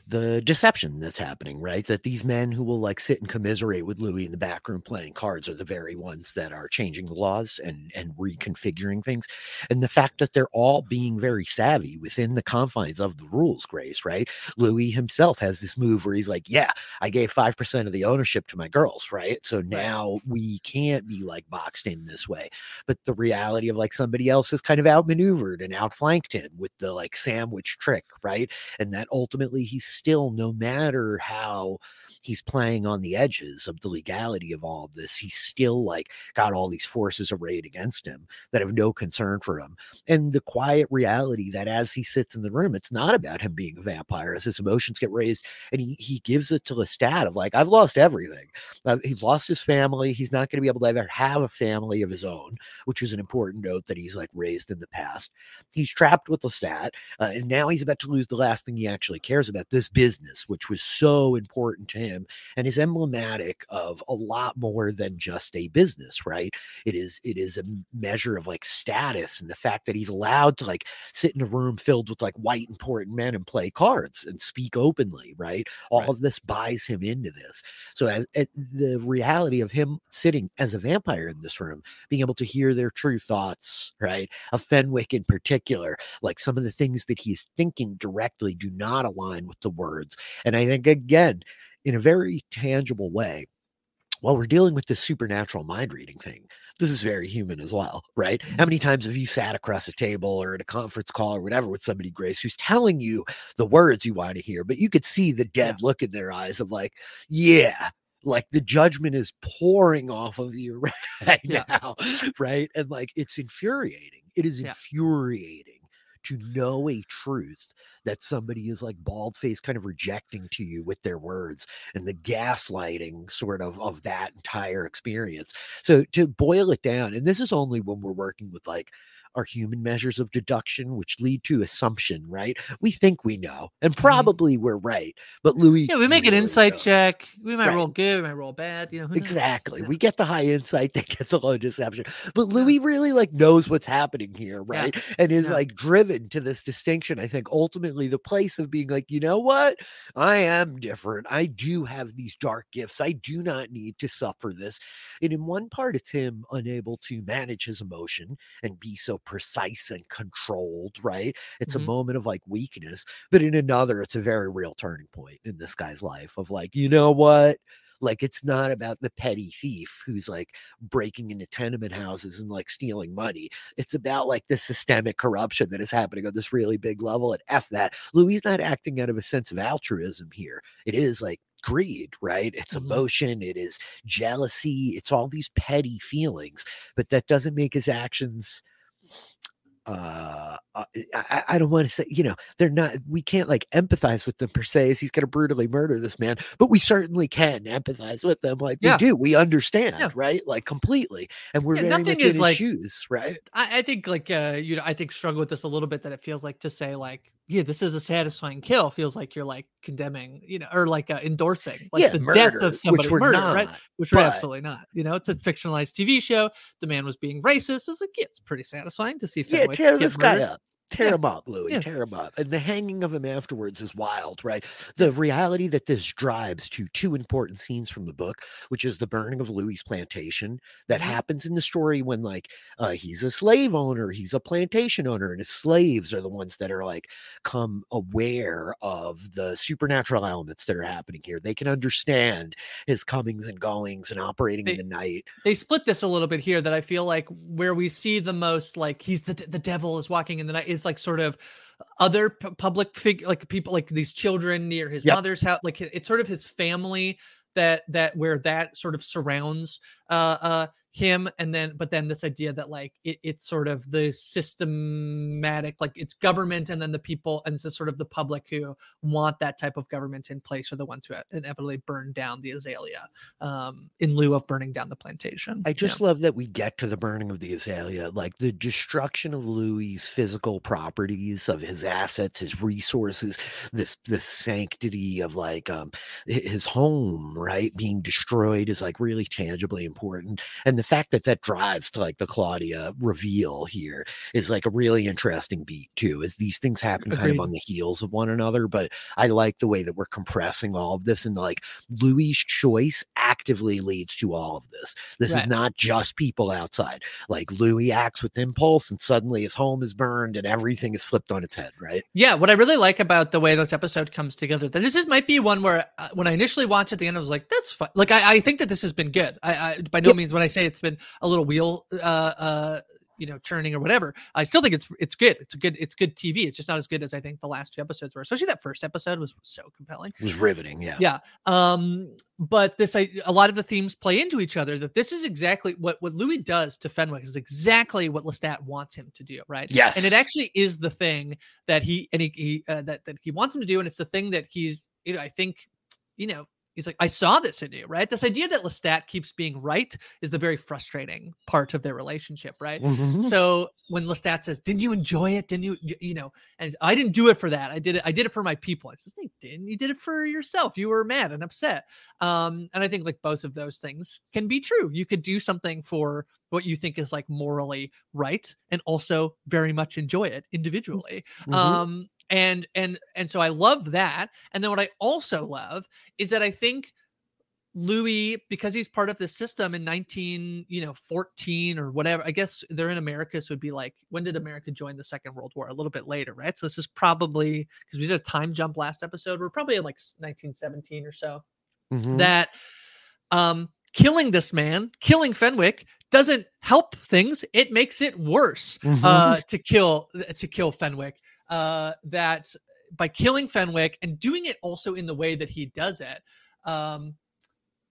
the deception that's happening, right? That these men who will like sit and commiserate with Louis in the back room playing cards are the very ones that are changing the laws and and reconfiguring things. And the fact that they're all being very savvy within the confines of the rules, Grace, right? Louis himself has this move where he's like, Yeah, I gave five percent of the ownership to my girls, right? So now we can't be like boxed in this way but the reality of like somebody else is kind of outmaneuvered and outflanked him with the like sandwich trick, right? And that ultimately he's still, no matter how he's playing on the edges of the legality of all of this, he's still like got all these forces arrayed against him that have no concern for him. And the quiet reality that as he sits in the room, it's not about him being a vampire, as his emotions get raised, and he, he gives it to Lestat of like, I've lost everything. Uh, he's lost his family. He's not going to be able to ever have a family of his own, which is an important note that he's like raised in the past. He's trapped with Lestat, uh, and now he's about to lose the last thing he actually cares about this business, which was so important to him and is emblematic of a lot more than just a business, right? It is it is a measure of like status and the fact that he's allowed to like sit in a room filled with like white important men and play cards and speak openly, right? All right. of this buys him into this. So as, as the reality of him sitting as a vampire in this room, being able to hear their true thoughts, right? Of Fenwick in particular, like some of the things that he's thinking directly do not align with the words. And I think again, in a very tangible way while we're dealing with this supernatural mind reading thing, this is very human as well, right? How mm-hmm. many times have you sat across a table or at a conference call or whatever with somebody, Grace, who's telling you the words you want to hear, but you could see the dead yeah. look in their eyes of like, yeah, like the judgment is pouring off of you right yeah. now, right? And like it's infuriating. It is yeah. infuriating to know a truth that somebody is like bald face kind of rejecting to you with their words and the gaslighting sort of of that entire experience. So to boil it down and this is only when we're working with like are human measures of deduction, which lead to assumption, right? We think we know, and mm-hmm. probably we're right. But Louis, yeah, we make an insight knows. check. We might right. roll good, we might roll bad. You know, exactly. We get the high insight, they get the low deception. But Louis really like knows what's happening here, right? Yeah. And is like driven to this distinction. I think ultimately the place of being like, you know what, I am different. I do have these dark gifts. I do not need to suffer this. And in one part, it's him unable to manage his emotion and be so precise and controlled, right? It's mm-hmm. a moment of like weakness. But in another, it's a very real turning point in this guy's life of like, you know what? Like it's not about the petty thief who's like breaking into tenement houses and like stealing money. It's about like the systemic corruption that is happening on this really big level. And F that. Louis not acting out of a sense of altruism here. It is like greed, right? It's mm-hmm. emotion, it is jealousy, it's all these petty feelings, but that doesn't make his actions uh, I, I, don't want to say, you know, they're not, we can't like empathize with them per se as he's going to brutally murder this man, but we certainly can empathize with them. Like yeah. we do, we understand, yeah. right? Like completely. And we're yeah, very much in like, shoes, right? I, I, think like, uh, you know, I think struggle with this a little bit that it feels like to say like, yeah, this is a satisfying kill feels like you're like condemning, you know, or like uh, endorsing like yeah, the murder, death of somebody, which murder, not, right? Which we're absolutely not. You know, it's a fictionalized TV show. The man was being racist. It was like, yeah, it's pretty satisfying to see. Yeah, tear this guy up tear yeah. him up, Louis. Yeah. Tear him up. And the hanging of him afterwards is wild, right? The reality that this drives to two important scenes from the book, which is the burning of Louis's plantation that mm-hmm. happens in the story when, like, uh, he's a slave owner, he's a plantation owner, and his slaves are the ones that are like come aware of the supernatural elements that are happening here. They can understand his comings and goings and operating they, in the night. They split this a little bit here that I feel like where we see the most, like, he's the the devil is walking in the night is like sort of other p- public figure like people like these children near his yep. mother's house like it's sort of his family that that where that sort of surrounds uh uh him and then but then this idea that like it, it's sort of the systematic like it's government and then the people and so sort of the public who want that type of government in place are the ones who inevitably burn down the azalea um, in lieu of burning down the plantation i just yeah. love that we get to the burning of the azalea like the destruction of louis's physical properties of his assets his resources this the sanctity of like um his home right being destroyed is like really tangibly important and the fact that that drives to like the Claudia reveal here is like a really interesting beat too. As these things happen Agreed. kind of on the heels of one another, but I like the way that we're compressing all of this and like Louis's choice actively leads to all of this. This right. is not just people outside. Like Louis acts with impulse, and suddenly his home is burned and everything is flipped on its head. Right? Yeah. What I really like about the way this episode comes together, that this is might be one where uh, when I initially watched at the end, I was like, "That's fine." Like I, I think that this has been good. I, I by no means when I say it's been a little wheel uh, uh, you know churning or whatever. I still think it's it's good. It's a good it's good TV. It's just not as good as I think the last two episodes were. Especially that first episode was so compelling. It was riveting. Yeah. Yeah. Um, but this I a lot of the themes play into each other. That this is exactly what what Louis does to Fenwick is exactly what Lestat wants him to do, right? Yes. And it actually is the thing that he and he, he uh, that that he wants him to do, and it's the thing that he's you know I think you know he's like, I saw this in you, right? This idea that Lestat keeps being right is the very frustrating part of their relationship, right? Mhm. So when Lestat says, "Didn't you enjoy it? Didn't you, you know?" And I didn't do it for that. I did it. I did it for my people. It's just like, didn't you did it for yourself? You were mad and upset. Um, and I think like both of those things can be true. You could do something for what you think is like morally right, and also very much enjoy it individually Mhm. um and and and so i love that and then what i also love is that i think louis because he's part of the system in 19 you know 14 or whatever i guess they're in america so it'd be like when did america join the second world war a little bit later right so this is probably because we did a time jump last episode we're probably in like 1917 or so Mhm. that um killing this man killing fenwick doesn't help things it makes it worse Mhm. uh to kill to kill fenwick uh that by killing fenwick and doing it also in the way that he does it um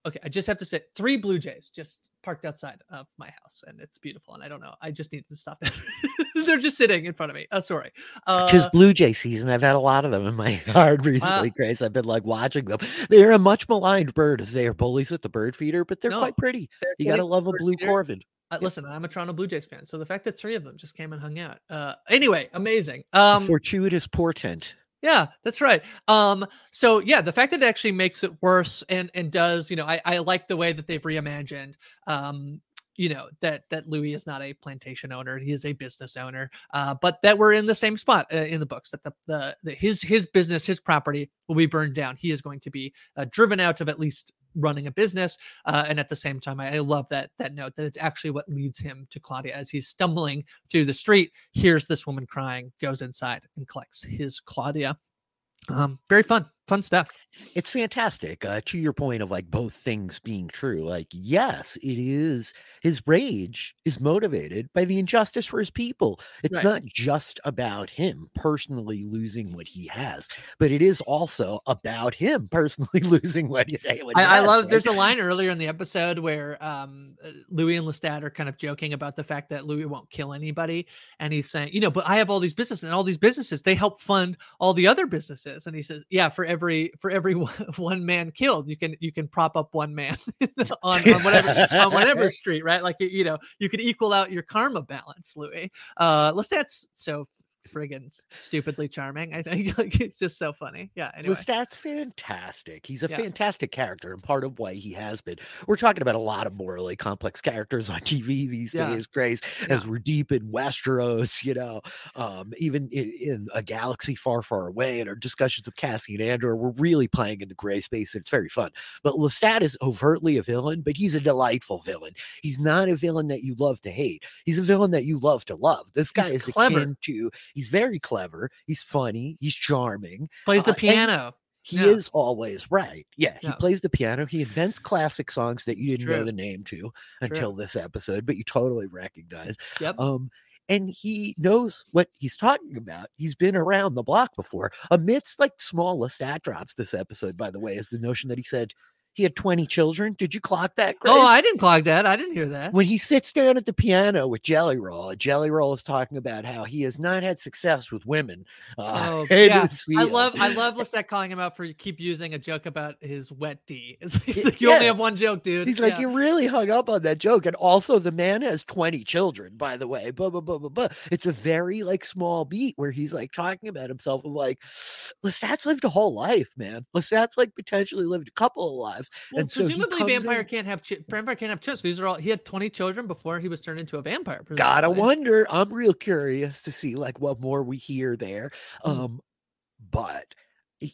okay i just have to say three blue jays just parked outside of my house and it's beautiful and i don't know i just need to stop that they're just sitting in front of me oh sorry Because uh, Blue Jay season, I've had a lot of them in my yard recently, Grace. I've been like watching them. They're a much maligned bird as they are bullies at the bird feeder, but they're No, quite pretty. they're You gotta love a blue feeder. corvid. Uh, listen, I'm a Toronto Blue Jays fan, so the fact that three of them just came and hung out. Uh, anyway, amazing. A Um, fortuitous portent. yeah, that's right. Um, so yeah, the fact that it actually makes it worse and and does, you know, I I like the way that they've reimagined. Um, you know that that Louis is not a plantation owner; he is a business owner. Uh, but that we're in the same spot uh, in the books. That the, the the his his business, his property will be burned down. He is going to be uh, driven out of at least running a business. Uh, and at the same time, I, I love that that note that it's actually what leads him to Claudia as he's stumbling through the street. Hears this woman crying, goes inside and collects his Claudia. Um, very fun, fun stuff. It's fantastic. Uh, to your point of like both things being true, like, yes, it is his rage is motivated by the injustice for his people. It's Right. not just about him personally losing what he has, but it is also about him personally losing what he, what he I, I love. right? There's a line earlier in the episode where um, uh, Louis and Lestat are kind of joking about the fact that Louis won't kill anybody, and he's saying, you know, but I have all these businesses, and all these businesses they help fund all the other businesses, and he says, yeah, for every for every one, man killed, you can you can prop up one man on, on whatever on whatever street, right? Like you, you know, you could equal out your karma balance, Louis. Uh, Lestat's so friggin' stupidly charming. I think like it's just so funny. Yeah. Anyway. Lestat's fantastic. He's a Yeah. fantastic character, and part of why he has been. We're talking about a lot of morally complex characters on TV these Yeah. days, Grace, Yeah. as we're deep in Westeros, you know, um, even in, in a galaxy far, far away, and our discussions of Cassian Andor, we're really playing in the gray space, and it's very fun. But Lestat is overtly a villain, but he's a delightful villain. He's not a villain that you love to hate. He's a villain that you love to love. This guy He's is clever. akin to. He's very clever. He's funny. He's charming. Plays the uh, piano. He is always right. Yeah, he plays the piano. He invents classic songs that you didn't know the name to until this episode, but you totally recognize. Yep. Um, and he knows what he's talking about. He's been around the block before. Amidst like small Lestat drops this episode, by the way, is the notion that he said he had 20 children. Did you clock that? Oh, I didn't clog that. I didn't hear that. When he sits down at the piano with Jelly Roll, Jelly Roll is talking about how he has not had success with women. Uh, Oh, yeah. I love I love Lestat calling him out for keep using a joke about his wet D. It's like, like, you only have one joke, dude. He's like, Yeah. you really hung up on that joke. And also, the man has 20 children, by the way. Blah, blah, blah, blah, blah. It's a very like small beat where he's like talking about himself of like, Lestat's lived a whole life, man. Lestat's like potentially lived a couple of lives. Well, and presumably comes vampire in- can't have chi- vampire can't have children. So these are all he had 20 children before he was turned into a vampire. Gotta wonder. I'm real curious to see like what more we hear there. Mm. Um, but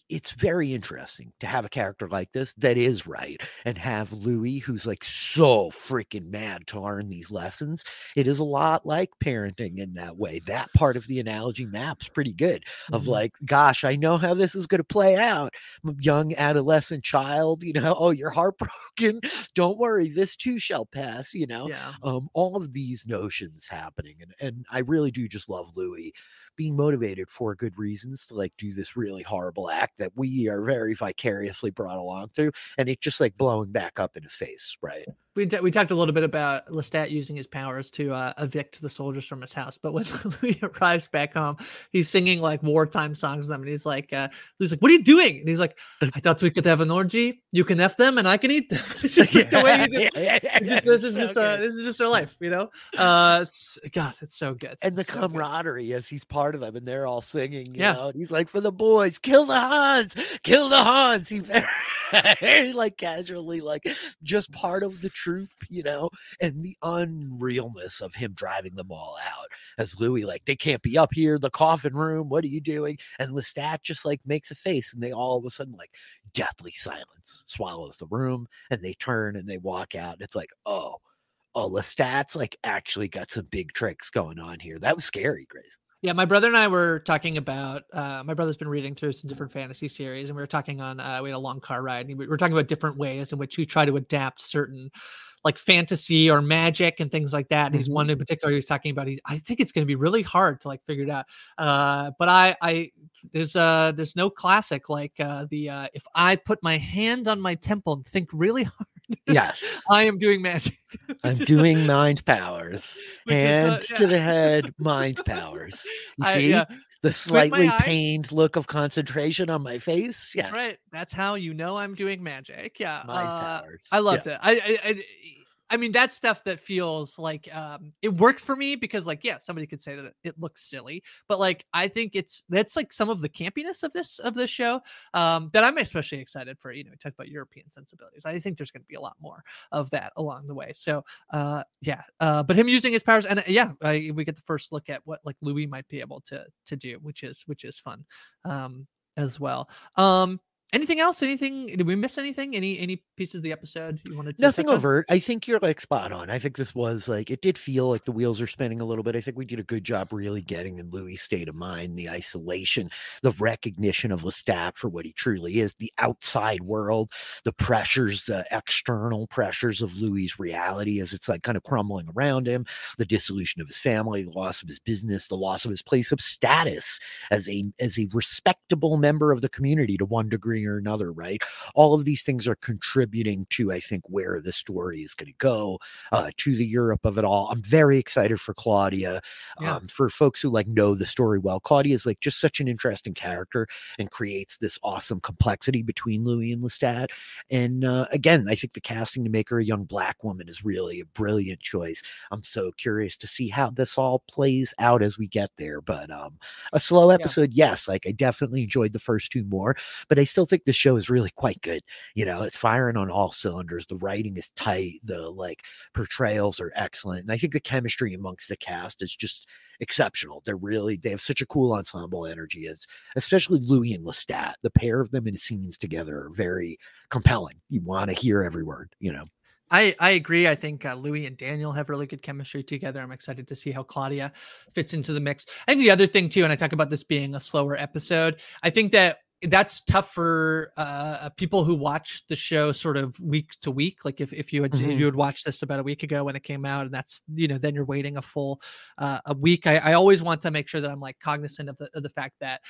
it's very interesting to have a character like this that is right and have Louis who's like so freaking mad to learn these lessons. It is a lot like parenting in that way. That part of the analogy maps pretty good of mm-hmm. like, gosh, I know how this is going to play out. Young adolescent child, you know, oh, you're heartbroken. Don't worry, this too shall pass, you know. Yeah. Um, all of these notions happening. And and I really do just love Louis being motivated for good reasons to like do this really horrible act that we are very vicariously brought along through and it just like blowing back up in his face right we, we talked a little bit about lestat using his powers to uh, evict the soldiers from his house but when louis arrives back home he's singing like wartime songs to them and he's like uh he's like what are you doing and he's like i thought we could have an orgy you can f them and i can eat them it's just like the way you do yeah, yeah, yeah, this is so just uh, this is just our life you know uh it's god it's so good and the so camaraderie good. as he's part of them, and they're all singing. yeah, know? And he's like, "For the boys, kill the Hans, kill the Hans." He very, like casually, like just part of the troop, you know, and the unrealness of him driving them all out as Louis, like, they can't be up here, the coffin room. What are you doing? And Lestat just like makes a face, and they all of a sudden like deathly silence swallows the room, and they turn and they walk out. And it's like, oh oh, Lestat's like actually got some big tricks going on here. That was scary, Grace. Yeah, my brother and I were talking about. Uh, my brother's been reading through some different fantasy series, and we were talking on. Uh, we had a long car ride, and we were talking about different ways in which you try to adapt certain, like fantasy or magic and things like that. And he's one in mm-hmm. particular he was talking about. He, I think it's going to be really hard to like figure it out. Uh, but I, I there's uh there's no classic like uh, the uh, if I put my hand on my temple and think really hard Yes. I am doing magic. I'm doing mind powers. Hand is, uh, yeah. to the head, mind powers. You I, see? Yeah. The slightly pained look of concentration on my face. Yeah. That's right. That's how you know I'm doing magic. Yeah. Mind uh, powers. I loved yeah. it. I, I, I I mean, that's stuff that feels like um, it works for me because, like, yeah, somebody could say that it looks silly, but like, I think it's that's like some of the campiness of this of this show um, that I'm especially excited for. You know, we talked about European sensibilities. I think there's going to be a lot more of that along the way. So, uh, yeah, uh, but him using his powers, and uh, yeah, we get the first look at what like Louis might be able to to do, which is which is fun um, as well. Um, anything else? Anything? Did we miss anything? Any any pieces of the episode you wanted to nothing overt. I think you're like spot on. I think this was like it did feel like the wheels are spinning a little bit. I think we did a good job really getting in louis state of mind the isolation the recognition of lestat for what he truly is the outside world the pressures the external pressures of Louis' reality as it's like kind of crumbling around him the dissolution of his family the loss of his business the loss of his place of status as a as a respectable member of the community to one degree or another, right? All of these things are contributing to, I think, where the story is going to go, uh, to the Europe of it all. I'm very excited for Claudia. Yeah. Um, for folks who like know the story well, Claudia is like just such an interesting character and creates this awesome complexity between Louis and Lestat. And uh, again, I think the casting to make her a young black woman is really a brilliant choice. I'm so curious to see how this all plays out as we get there. But um, a slow episode, yeah. yes, like I definitely enjoyed the first two more, but I still think the show is really quite good. You know, it's firing on all cylinders. The writing is tight. The like portrayals are excellent. And I think the chemistry amongst the cast is just exceptional. They're really, they have such a cool ensemble energy. It's especially Louis and Lestat. The pair of them in scenes together are very compelling. You want to hear every word, you know. I, I agree. I think uh, Louis and Daniel have really good chemistry together. I'm excited to see how Claudia fits into the mix. I think the other thing too, and I talk about this being a slower episode. I think that that's tough for uh, people who watch the show sort of week to week. Like if, if you had mm-hmm. you would watch this about a week ago when it came out, and that's you know then you're waiting a full uh, a week. I, I always want to make sure that I'm like cognizant of the of the fact that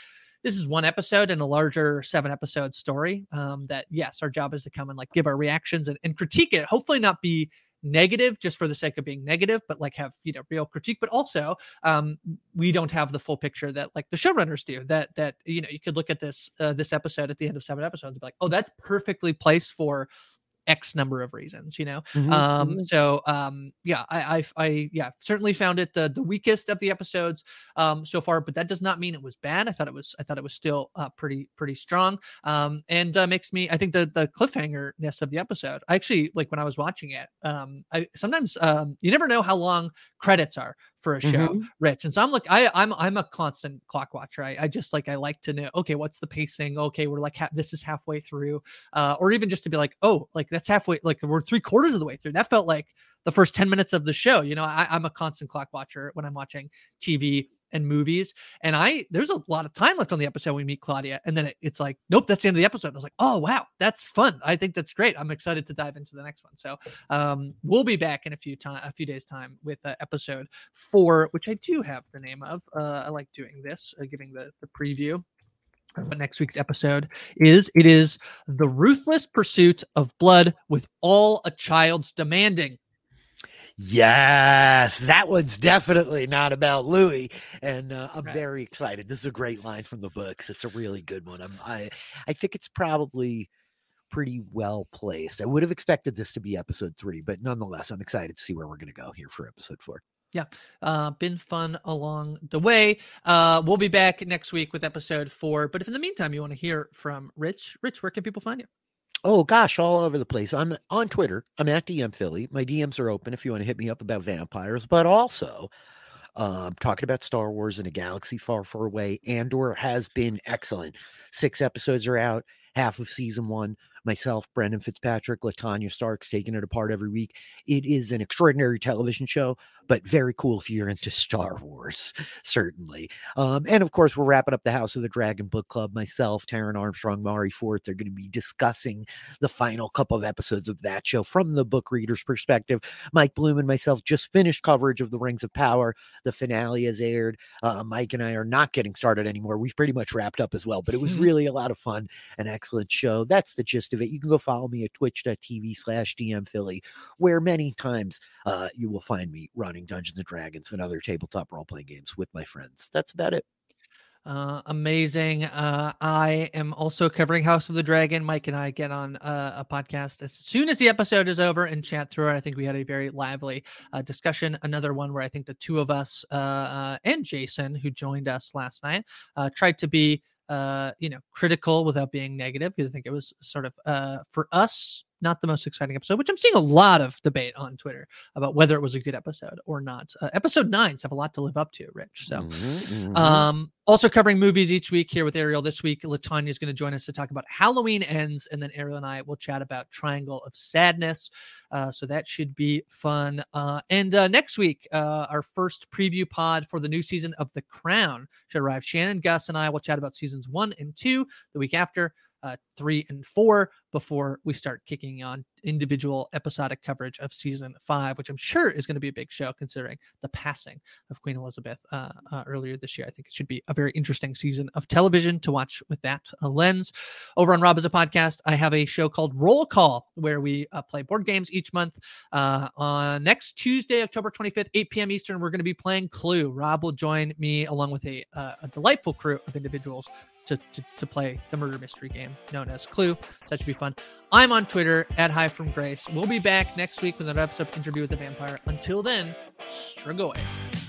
this is one episode in a larger seven episode story. Um, that yes, our job is to come and like give our reactions and, and critique it. Hopefully, not be negative just for the sake of being negative, but like have you know real critique. But also, um, we don't have the full picture that like the showrunners do. That that you know you could look at this uh, this episode at the end of seven episodes and be like, oh, that's perfectly placed for X number of reasons, you know. Mm-hmm, um, mm-hmm. so um, yeah, I, I, I, yeah, certainly found it the the weakest of the episodes um so far, but that does not mean it was bad. I thought it was, I thought it was still uh, pretty pretty strong. Um, and uh, makes me, I think the the cliffhangerness of the episode. I actually like when I was watching it. Um, I sometimes um, you never know how long credits are for a show, mm-hmm. Rich. And so I'm like, I, I'm I'm a constant clock watcher. I, I just like I like to know, okay, what's the pacing? Okay, we're like ha- this is halfway through, uh, or even just to be like, oh, like that's halfway, like we're three quarters of the way through. That felt like the first 10 minutes of the show. You know, I, I'm a constant clock watcher when I'm watching TV and movies. And I there's a lot of time left on the episode we meet Claudia, and then it, it's like, nope, that's the end of the episode. I was like, oh wow, that's fun. I think that's great. I'm excited to dive into the next one. So um, we'll be back in a few time, a few days time with uh, episode four, which I do have the name of. Uh, I like doing this, uh, giving the the preview. But next week's episode is it is the ruthless pursuit of blood with all a child's demanding. Yes, that one's definitely not about Louis, and uh, I'm right. very excited. This is a great line from the books. It's a really good one. I'm, I I think it's probably pretty well placed. I would have expected this to be episode three, but nonetheless, I'm excited to see where we're going to go here for episode four. Yeah, uh, been fun along the way. Uh, we'll be back next week with episode four. But if in the meantime you want to hear from Rich, Rich, where can people find you? Oh gosh, all over the place. I'm on Twitter. I'm at DM Filly. My DMs are open if you want to hit me up about vampires, but also um, talking about Star Wars in a galaxy far, far away. Andor has been excellent. Six episodes are out, half of season one myself, Brendan Fitzpatrick, Latanya Starks taking it apart every week. It is an extraordinary television show, but very cool if you're into Star Wars, certainly. Um, and of course, we're wrapping up the House of the Dragon book club. Myself, Taryn Armstrong, Mari Forth are going to be discussing the final couple of episodes of that show from the book reader's perspective. Mike Bloom and myself just finished coverage of the Rings of Power. The finale has aired. Uh, Mike and I are not getting started anymore. We've pretty much wrapped up as well, but it was really a lot of fun, an excellent show. That's the gist of it. You can go follow me at twitch.tv slash DM Filly, where many times uh, you will find me running Dungeons and Dragons and other tabletop role playing games with my friends. That's about it. Uh, amazing. Uh, I am also covering House of the Dragon. Mike and I get on uh, a podcast as soon as the episode is over and chat through it. I think we had a very lively uh, discussion. Another one where I think the two of us uh, uh, and Jason, who joined us last night, uh tried to be uh, you know, critical without being negative because I think it was sort of uh, for us not the most exciting episode, which I'm seeing a lot of debate on Twitter about whether it was a good episode or not. Uh, episode nines have a lot to live up to, Rich. So, mm-hmm, mm-hmm. um, also covering movies each week here with Ariel. This week, Latanya is going to join us to talk about Halloween Ends, and then Ariel and I will chat about Triangle of Sadness. Uh, so that should be fun. Uh, and uh, next week, uh, our first preview pod for the new season of The Crown should arrive. Shannon, Gus, and I will chat about seasons one and two the week after uh, three and four before we start kicking on individual episodic coverage of season five, which I'm sure is going to be a big show considering the passing of Queen Elizabeth uh, uh, earlier this year. I think it should be a very interesting season of television to watch with that uh, lens. Over on Rob Has a Podcast, I have a show called Roll Call where we uh, play board games each month. Uh, on next Tuesday, October 25th, 8 p.m. Eastern, we're going to be playing Clue. Rob will join me along with a, a delightful crew of individuals to, to, to, play the murder mystery game known as Clue. So that should be fun. I'm on Twitter at Hi From Grace. We'll be back next week with another episode of Interview with the Vampire. Until then, Strigoi.